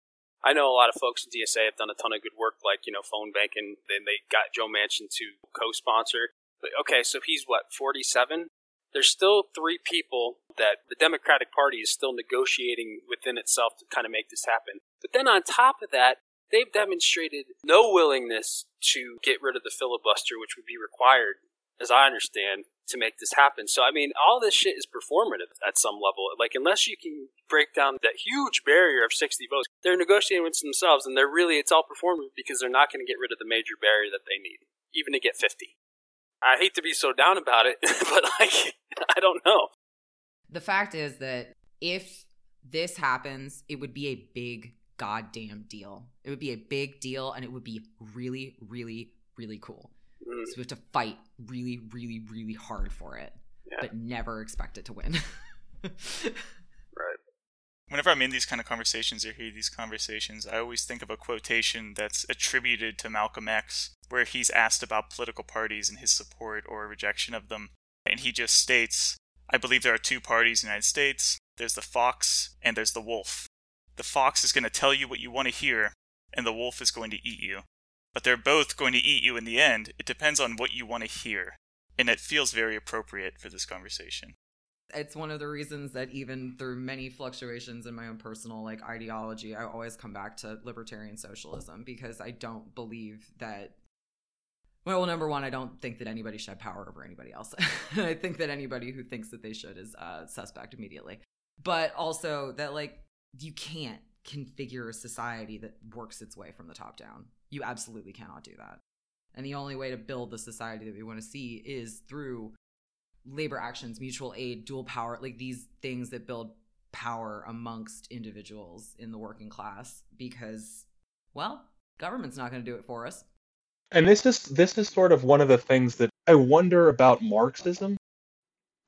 I know a lot of folks in DSA have done a ton of good work, like, you know, phone banking. Then they got Joe Manchin to co sponsor. But okay, so he's what, 47? There's still three people that the Democratic Party is still negotiating within itself to kind of make this happen. But then on top of that, they've demonstrated no willingness to get rid of the filibuster, which would be required, as I understand, to make this happen. So, I mean, all this shit is performative at some level. Like, unless you can break down that huge barrier of 60 votes, they're negotiating with themselves, and they're really, it's all performative because they're not going to get rid of the major barrier that they need, even to get 50. I hate to be so down about it, but, like, I don't know. The fact is that if this happens, it would be a big goddamn deal. It would be a big deal and it would be really, really, really cool. Mm. So we have to fight really, really, really hard for it, yeah. but never expect it to win. right. Whenever I'm in these kind of conversations or hear these conversations, I always think of a quotation that's attributed to Malcolm X, where he's asked about political parties and his support or rejection of them. And he just states, I believe there are two parties in the United States there's the fox and there's the wolf. The fox is going to tell you what you want to hear, and the wolf is going to eat you. But they're both going to eat you in the end. It depends on what you want to hear. And it feels very appropriate for this conversation. It's one of the reasons that even through many fluctuations in my own personal like ideology, I always come back to libertarian socialism because I don't believe that well, number one, I don't think that anybody should have power over anybody else. I think that anybody who thinks that they should is uh, suspect immediately. But also that like you can't configure a society that works its way from the top down. You absolutely cannot do that. And the only way to build the society that we want to see is through labor actions, mutual aid, dual power, like these things that build power amongst individuals in the working class because well, government's not going to do it for us. And this is this is sort of one of the things that I wonder about Marxism.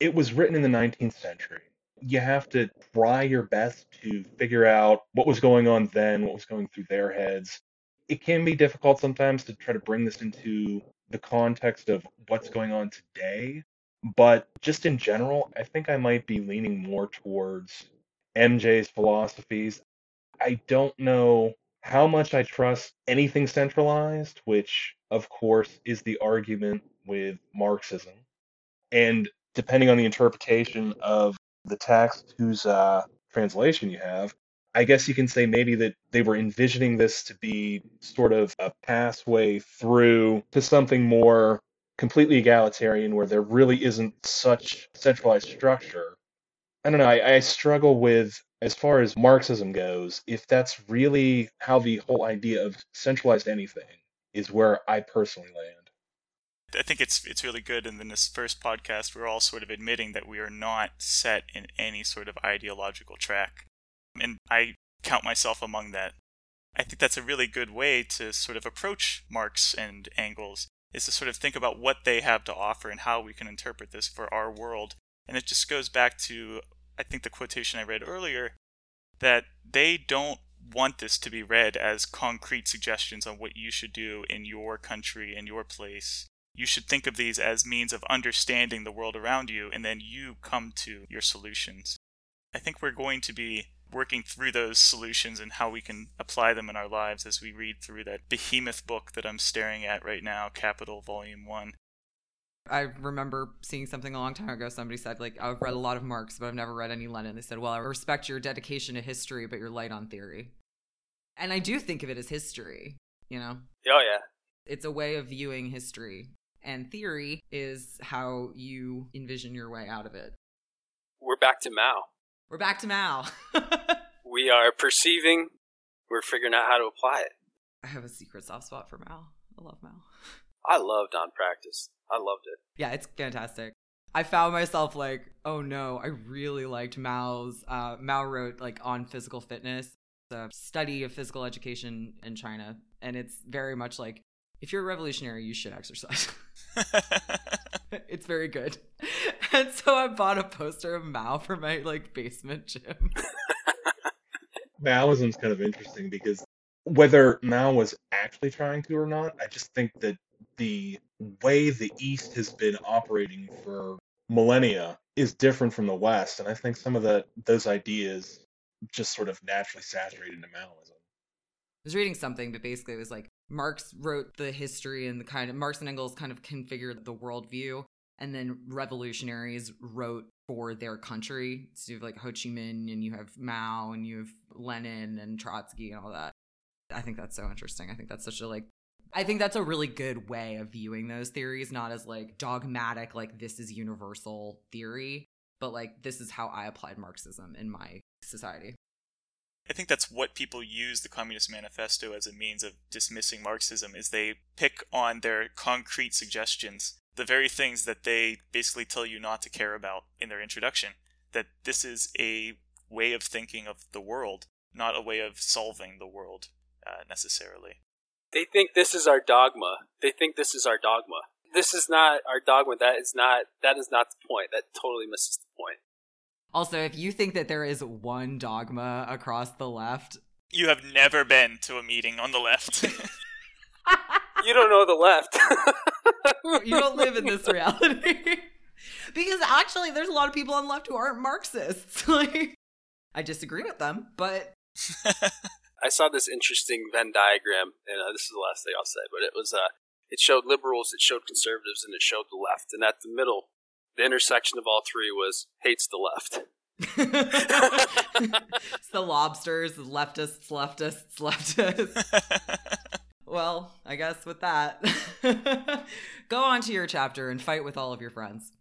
It was written in the 19th century. You have to try your best to figure out what was going on then, what was going through their heads. It can be difficult sometimes to try to bring this into the context of what's going on today. But just in general, I think I might be leaning more towards MJ's philosophies. I don't know how much I trust anything centralized, which of course is the argument with Marxism. And depending on the interpretation of the text whose uh, translation you have, I guess you can say maybe that they were envisioning this to be sort of a pathway through to something more completely egalitarian where there really isn't such centralized structure. I don't know. I, I struggle with as far as Marxism goes, if that's really how the whole idea of centralized anything is where I personally land. I think it's it's really good. And in this first podcast, we're all sort of admitting that we are not set in any sort of ideological track, and I count myself among that. I think that's a really good way to sort of approach Marx and Engels is to sort of think about what they have to offer and how we can interpret this for our world. And it just goes back to I think the quotation I read earlier that they don't want this to be read as concrete suggestions on what you should do in your country and your place. You should think of these as means of understanding the world around you, and then you come to your solutions. I think we're going to be working through those solutions and how we can apply them in our lives as we read through that behemoth book that I'm staring at right now, Capital Volume 1. I remember seeing something a long time ago. Somebody said, like, I've read a lot of Marx, but I've never read any Lenin. They said, well, I respect your dedication to history, but you're light on theory. And I do think of it as history, you know? Oh, yeah. It's a way of viewing history. And theory is how you envision your way out of it. We're back to Mao. We're back to Mao. we are perceiving, we're figuring out how to apply it. I have a secret soft spot for Mao. I love Mao. I loved on practice. I loved it. Yeah, it's fantastic. I found myself like, oh no, I really liked Mao's. Uh, Mao wrote like on physical fitness, the study of physical education in China, and it's very much like if you're a revolutionary, you should exercise. it's very good. And so I bought a poster of Mao for my like basement gym. Maoism's kind of interesting because whether Mao was actually trying to or not, I just think that the way the East has been operating for millennia is different from the West, and I think some of the those ideas just sort of naturally saturated into Maoism. Was reading something, but basically it was like Marx wrote the history and the kind of Marx and Engels kind of configured the worldview, and then revolutionaries wrote for their country. So you have like Ho Chi Minh, and you have Mao, and you have Lenin and Trotsky and all that. I think that's so interesting. I think that's such a like I think that's a really good way of viewing those theories, not as like dogmatic, like this is universal theory, but like this is how I applied Marxism in my society. I think that's what people use the Communist Manifesto as a means of dismissing Marxism is they pick on their concrete suggestions, the very things that they basically tell you not to care about in their introduction, that this is a way of thinking of the world, not a way of solving the world uh, necessarily. They think this is our dogma. They think this is our dogma. This is not our dogma. That is not that is not the point. That totally misses the point. Also, if you think that there is one dogma across the left, you have never been to a meeting on the left. you don't know the left. you don't live in this reality. because actually there's a lot of people on the left who aren't Marxists. like I disagree with them, but I saw this interesting Venn diagram, and uh, this is the last thing I'll say, but it was uh, it showed liberals, it showed conservatives, and it showed the left, and at the middle the intersection of all three was hates the left. it's the lobsters, leftists, leftists, leftists. well, I guess with that, go on to your chapter and fight with all of your friends.